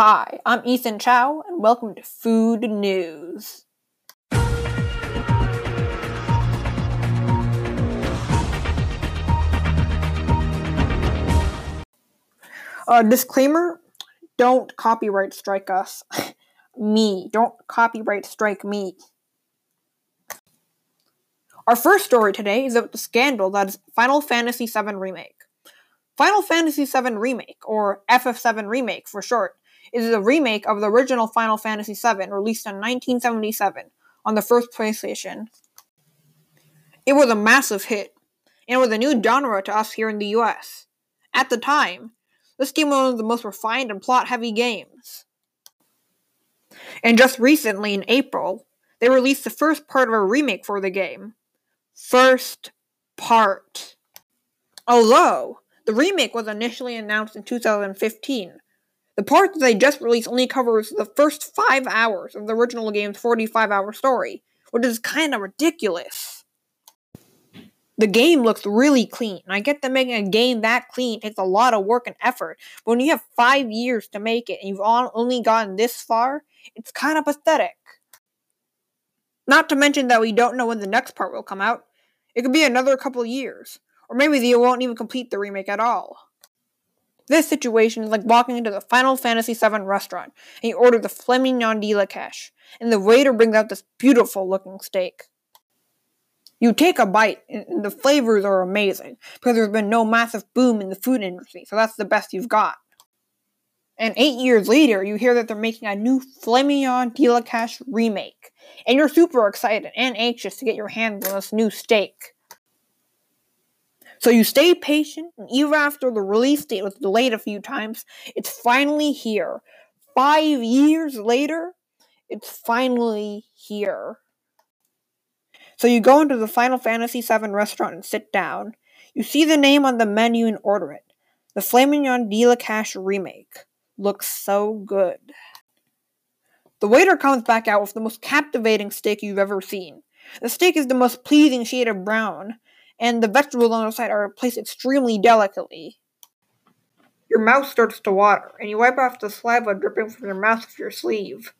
Hi, I'm Ethan Chow, and welcome to Food News. Uh, disclaimer don't copyright strike us. me. Don't copyright strike me. Our first story today is about the scandal that is Final Fantasy VII Remake. Final Fantasy VII Remake, or FF7 Remake for short, is a remake of the original Final Fantasy VII released in 1977 on the first PlayStation. It was a massive hit, and was a new genre to us here in the US. At the time, this game was one of the most refined and plot heavy games. And just recently, in April, they released the first part of a remake for the game, first part. Although, the remake was initially announced in 2015, the part that they just released only covers the first five hours of the original game's 45 hour story, which is kind of ridiculous. The game looks really clean. I get that making a game that clean takes a lot of work and effort, but when you have five years to make it and you've only gotten this far, it's kind of pathetic. Not to mention that we don't know when the next part will come out. It could be another couple years. Or maybe they won't even complete the remake at all. This situation is like walking into the Final Fantasy VII restaurant and you order the filet mignon de la cache, and the waiter brings out this beautiful looking steak. You take a bite, and the flavors are amazing because there's been no massive boom in the food industry, so that's the best you've got. And eight years later, you hear that they're making a new la cache remake, and you're super excited and anxious to get your hands on this new steak. So you stay patient, even after the release date was delayed a few times, it's finally here. Five years later, it's finally here. So you go into the Final Fantasy VII restaurant and sit down. You see the name on the menu and order it. The Mignon de la Cache remake. Looks so good. The waiter comes back out with the most captivating steak you've ever seen. The steak is the most pleasing shade of brown, and the vegetables on the side are placed extremely delicately. Your mouth starts to water, and you wipe off the saliva dripping from your mouth with your sleeve.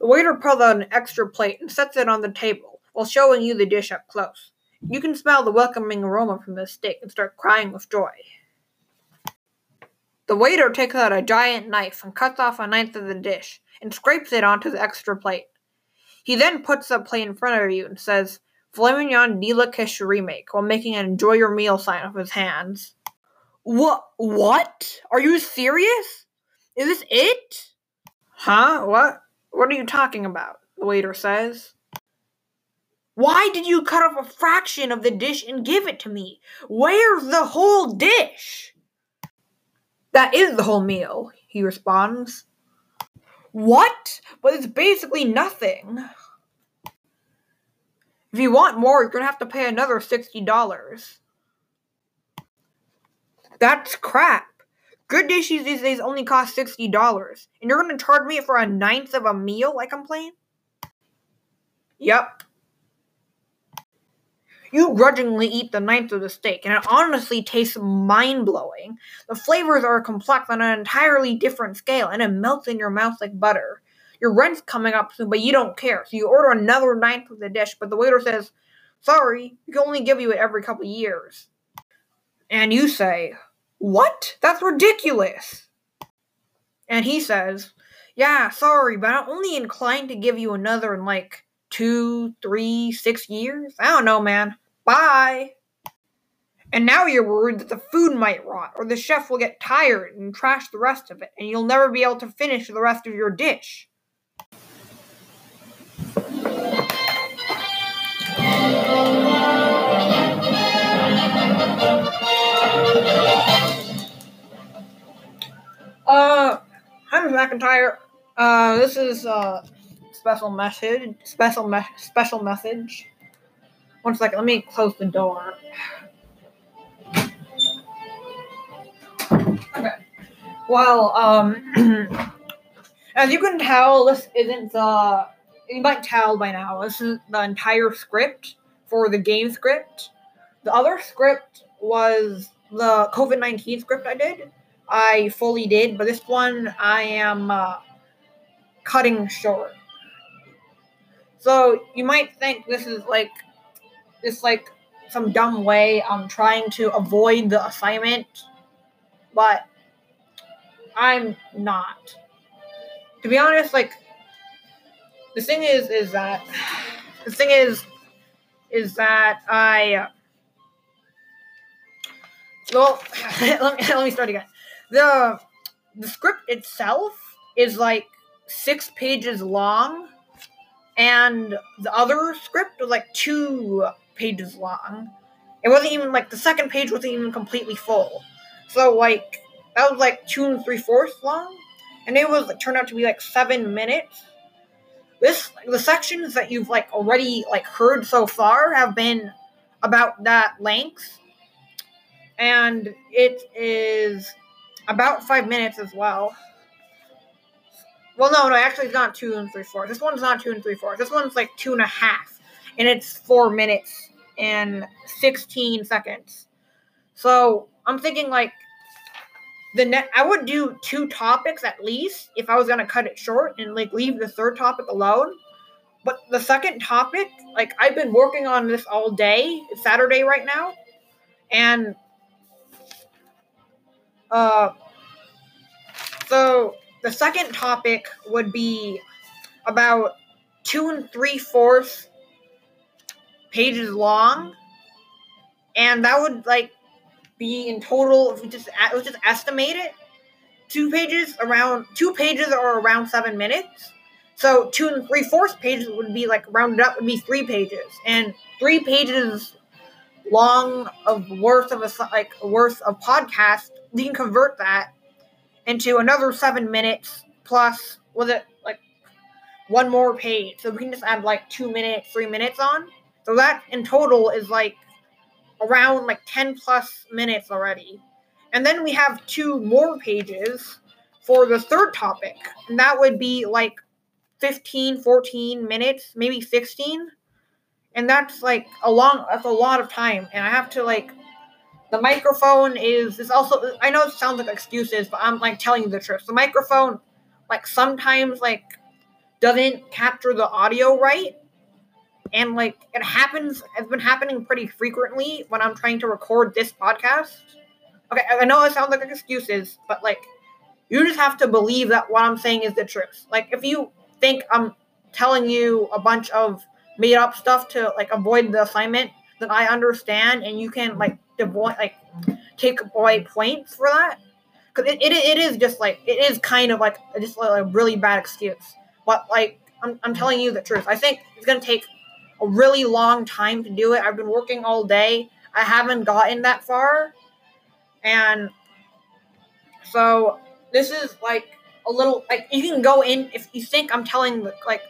The waiter pulls out an extra plate and sets it on the table while showing you the dish up close. You can smell the welcoming aroma from the steak and start crying with joy. The waiter takes out a giant knife and cuts off a ninth of the dish and scrapes it onto the extra plate. He then puts the plate in front of you and says, Filet mignon de la remake while making an enjoy your meal sign with his hands. What? What? Are you serious? Is this it? Huh? What? What are you talking about? The waiter says. Why did you cut off a fraction of the dish and give it to me? Where's the whole dish? That is the whole meal, he responds. What? But it's basically nothing. If you want more, you're gonna have to pay another $60. That's crap. Good dishes these days only cost $60, and you're gonna charge me for a ninth of a meal, like I complain? Yep. You grudgingly eat the ninth of the steak, and it honestly tastes mind blowing. The flavors are complex on an entirely different scale, and it melts in your mouth like butter. Your rent's coming up soon, but you don't care, so you order another ninth of the dish, but the waiter says, Sorry, we can only give you it every couple years. And you say, What? That's ridiculous! And he says, Yeah, sorry, but I'm only inclined to give you another in like two, three, six years. I don't know, man. Bye. And now you're worried that the food might rot, or the chef will get tired and trash the rest of it, and you'll never be able to finish the rest of your dish. Uh, I'm McIntyre. Uh, this is uh special message. Special me- special message. One second. Let me close the door. Okay. Well, um, as you can tell, this isn't the. You might tell by now. This is the entire script for the game script. The other script was the COVID nineteen script I did. I fully did, but this one I am uh, cutting short. So you might think this is like this like some dumb way I'm trying to avoid the assignment, but I'm not. To be honest, like the thing is is that the thing is is that I uh, well let me let me start again. The the script itself is like six pages long and the other script was like two pages long. It wasn't even like the second page wasn't even completely full. So like that was like two and three fourths long, and it was like, turned out to be like seven minutes. This the sections that you've like already like heard so far have been about that length, and it is about five minutes as well. Well, no, no, actually, it's not two and three fourths. This one's not two and three fourths. This one's like two and a half, and it's four minutes and sixteen seconds. So I'm thinking like the net. I would do two topics at least if I was gonna cut it short and like leave the third topic alone. But the second topic, like I've been working on this all day. It's Saturday right now, and uh, so the second topic would be about two and three fourths pages long, and that would like be in total. If we just let's just estimate it, two pages around two pages are around seven minutes. So two and three fourths pages would be like rounded up would be three pages, and three pages long of worth of a like worth of podcast. You can convert that into another seven minutes plus was it like one more page so we can just add like two minutes three minutes on so that in total is like around like 10 plus minutes already and then we have two more pages for the third topic and that would be like 15 14 minutes maybe 16 and that's like a long that's a lot of time and i have to like the microphone is is also I know it sounds like excuses, but I'm like telling you the truth. The microphone like sometimes like doesn't capture the audio right. And like it happens it's been happening pretty frequently when I'm trying to record this podcast. Okay, I know it sounds like excuses, but like you just have to believe that what I'm saying is the truth. Like if you think I'm telling you a bunch of made up stuff to like avoid the assignment, then I understand and you can like avoid like take away points for that because it, it, it is just like it is kind of like just like a really bad excuse but like I'm, I'm telling you the truth i think it's going to take a really long time to do it i've been working all day i haven't gotten that far and so this is like a little like you can go in if you think i'm telling like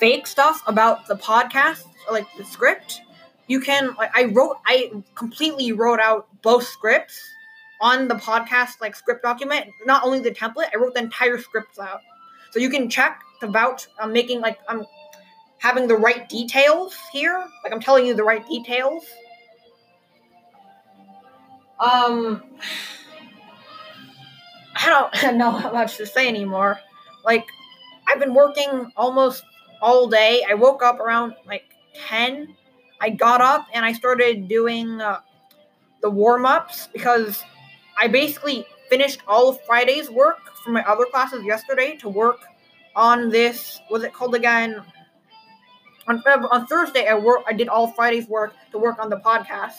fake stuff about the podcast like the script you can like I wrote I completely wrote out both scripts on the podcast like script document. Not only the template, I wrote the entire scripts out. So you can check to vouch I'm making like I'm having the right details here. Like I'm telling you the right details. Um I don't know how much to say anymore. Like I've been working almost all day. I woke up around like 10 I got up and I started doing uh, the warm ups because I basically finished all of Friday's work from my other classes yesterday to work on this. Was it called again? On, on Thursday, I work. I did all Friday's work to work on the podcast,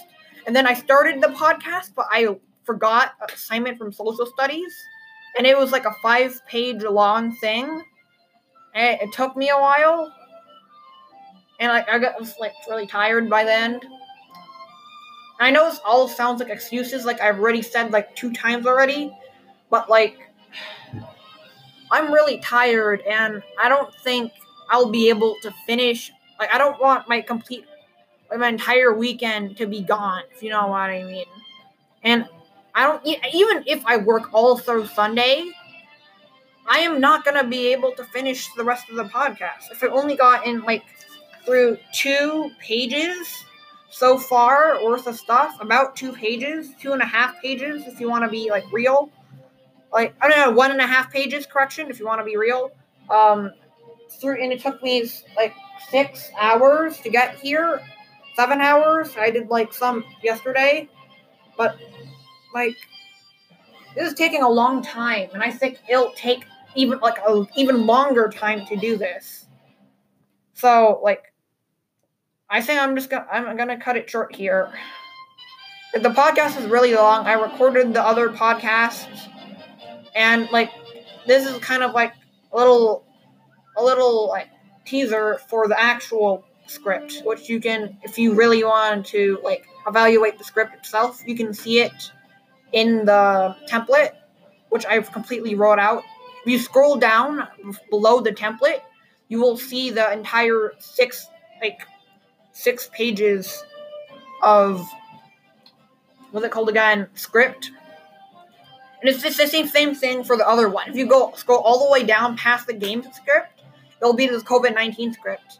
and then I started the podcast, but I forgot assignment from social studies, and it was like a five-page long thing. And it took me a while, and I got was like really tired by the end. I know this all sounds like excuses, like I've already said like two times already, but like I'm really tired, and I don't think I'll be able to finish. Like I don't want my complete my entire weekend to be gone, if you know what I mean. And I don't even if I work all through Sunday, I am not gonna be able to finish the rest of the podcast. If I only got in like through two pages so far worth of stuff. About two pages, two and a half pages, if you want to be like real. like I don't know, one and a half pages correction if you want to be real. Um, through and it took me like six hours to get here, seven hours. I did like some yesterday, but like this is taking a long time, and I think it'll take even like a even longer time to do this. So like, I think I'm just gonna I'm gonna cut it short here. The podcast is really long, I recorded the other podcasts, and like this is kind of like a little a little like teaser for the actual script, which you can, if you really want to like evaluate the script itself, you can see it in the template, which I've completely wrote out. If you scroll down below the template, you will see the entire six like six pages of what's it called again script and it's just the same same thing for the other one if you go scroll all the way down past the game script it'll be this covid-19 script.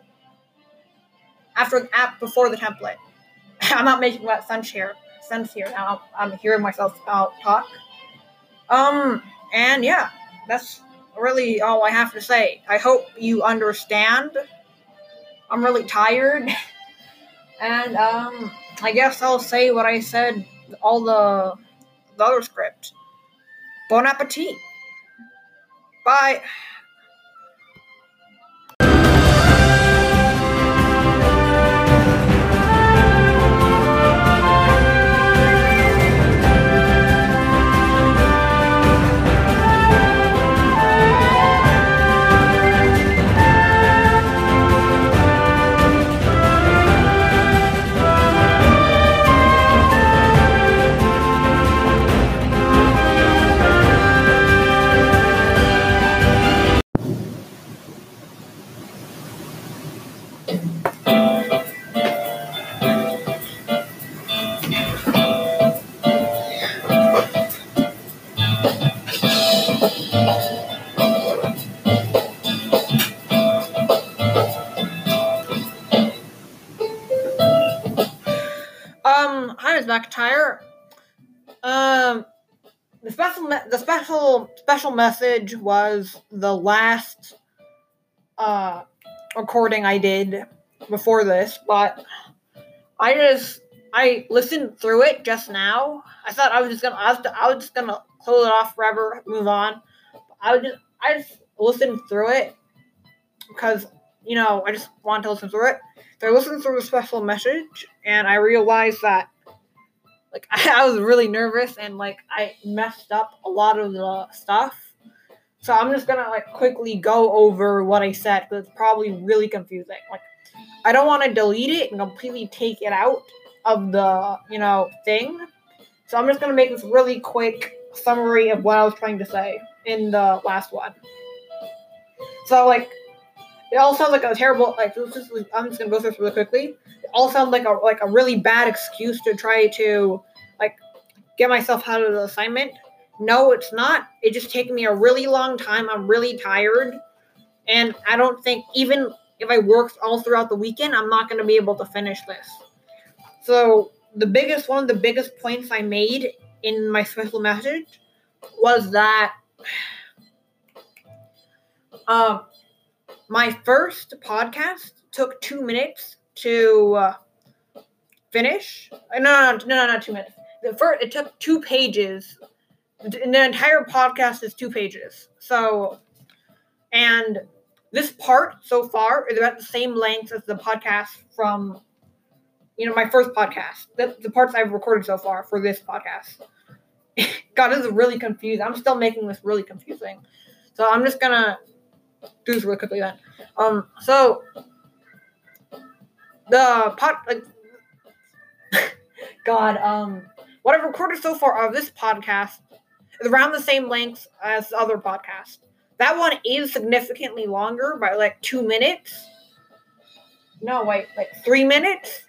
After app before the template. I'm not making that sense here sense here. Now i'm hearing myself uh, talk. Um and yeah that's really all i have to say. I hope you understand. I'm really tired. And um, I guess I'll say what I said all the the other script. Bon appetit. Bye. Um, the special, me- the special, special message was the last uh recording I did before this, but I just I listened through it just now. I thought I was just gonna I was, I was just gonna close it off forever, move on. I was just I just listened through it because you know I just wanted to listen through it. So I listened through the special message, and I realized that like I was really nervous and like I messed up a lot of the stuff. So I'm just gonna like quickly go over what I said because it's probably really confusing. Like I don't want to delete it and completely take it out of the you know thing. So I'm just gonna make this really quick summary of what I was trying to say in the last one. So like it all sounds like a terrible like I'm just gonna go through this really quickly. It all sounds like a like a really bad excuse to try to like get myself out of the assignment. No, it's not. It just taken me a really long time. I'm really tired. And I don't think even if I worked all throughout the weekend, I'm not gonna be able to finish this. So the biggest one of the biggest points I made in my special message was that um my first podcast took two minutes to uh, finish. Uh, No, no, no, no, not two minutes. The first, it took two pages. The entire podcast is two pages. So, and this part so far is about the same length as the podcast from, you know, my first podcast. The, the parts I've recorded so far for this podcast. God, this is really confusing. I'm still making this really confusing. So I'm just gonna do this really quickly then. Um, so the pot, like, God, um, what I've recorded so far of this podcast is around the same length as the other podcast. That one is significantly longer by like two minutes. No, wait, like three minutes.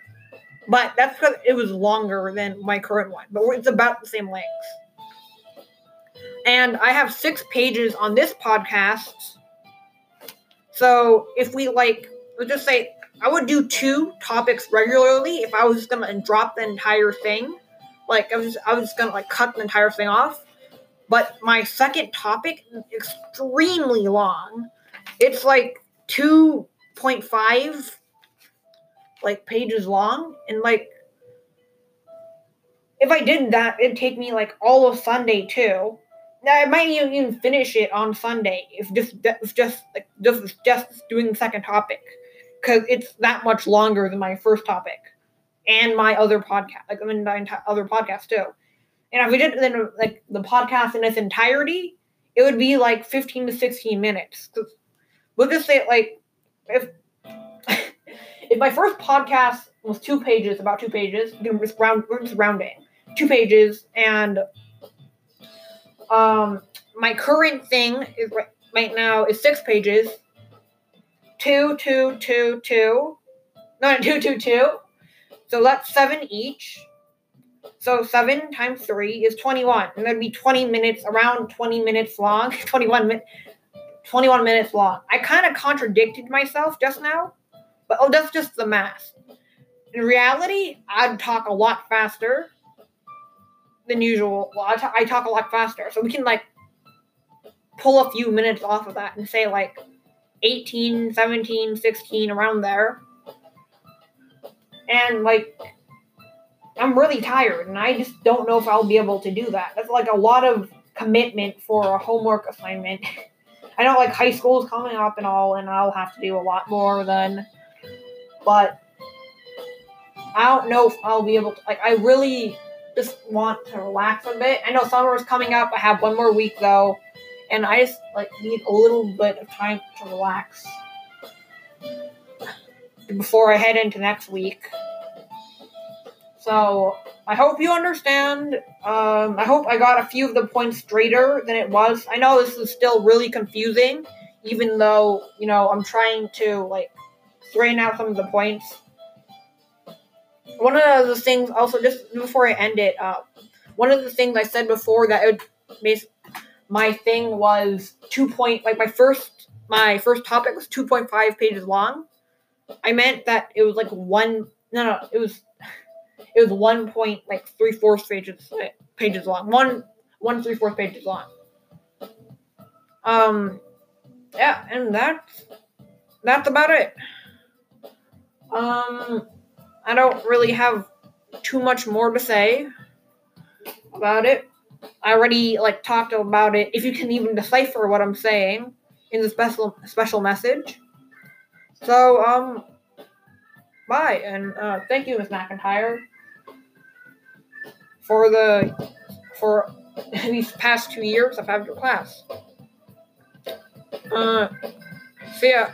But that's because it was longer than my current one. But it's about the same length. And I have six pages on this podcast so if we like, let's just say I would do two topics regularly if I was just gonna drop the entire thing. Like I was, I was gonna like cut the entire thing off. but my second topic extremely long. It's like 2.5 like pages long and like if I did that, it'd take me like all of Sunday too. I might even finish it on Sunday if just if just like just just doing the second topic because it's that much longer than my first topic and my other podcast, like I mean my other podcast too. And if we did then like the podcast in its entirety, it would be like fifteen to sixteen minutes. We'll just say like if if my first podcast was two pages, about two pages, just round, we're just rounding, two pages, and um, my current thing is right, now is six pages. Two, two, two, two. No, two, two, two. So that's seven each. So seven times three is twenty-one, and that'd be twenty minutes, around twenty minutes long. Twenty-one minutes. 21 minutes long. I kind of contradicted myself just now, but oh, that's just the math. In reality, I'd talk a lot faster than usual. Well, I, t- I talk a lot faster, so we can like pull a few minutes off of that and say like 18, 17, 16, around there. And like, I'm really tired, and I just don't know if I'll be able to do that. That's like a lot of commitment for a homework assignment. I know like high school is coming up and all, and I'll have to do a lot more then. But I don't know if I'll be able to. Like, I really just want to relax a bit. I know summer is coming up. I have one more week though, and I just like need a little bit of time to relax before I head into next week. So I hope you understand. Um, I hope I got a few of the points straighter than it was. I know this is still really confusing, even though you know I'm trying to like straighten out some of the points. One of the things, also just before I end it, uh, one of the things I said before that it would my thing was two point like my first my first topic was two point five pages long. I meant that it was like one no no it was it was one point like three fourths pages pages long. One one three fourths pages long. Um yeah, and that's that's about it. Um I don't really have too much more to say about it. I already like talked about it if you can even decipher what I'm saying in the special special message. So um bye and uh, thank you, Miss McIntyre for the for these past two years I've had your class. Uh, see ya.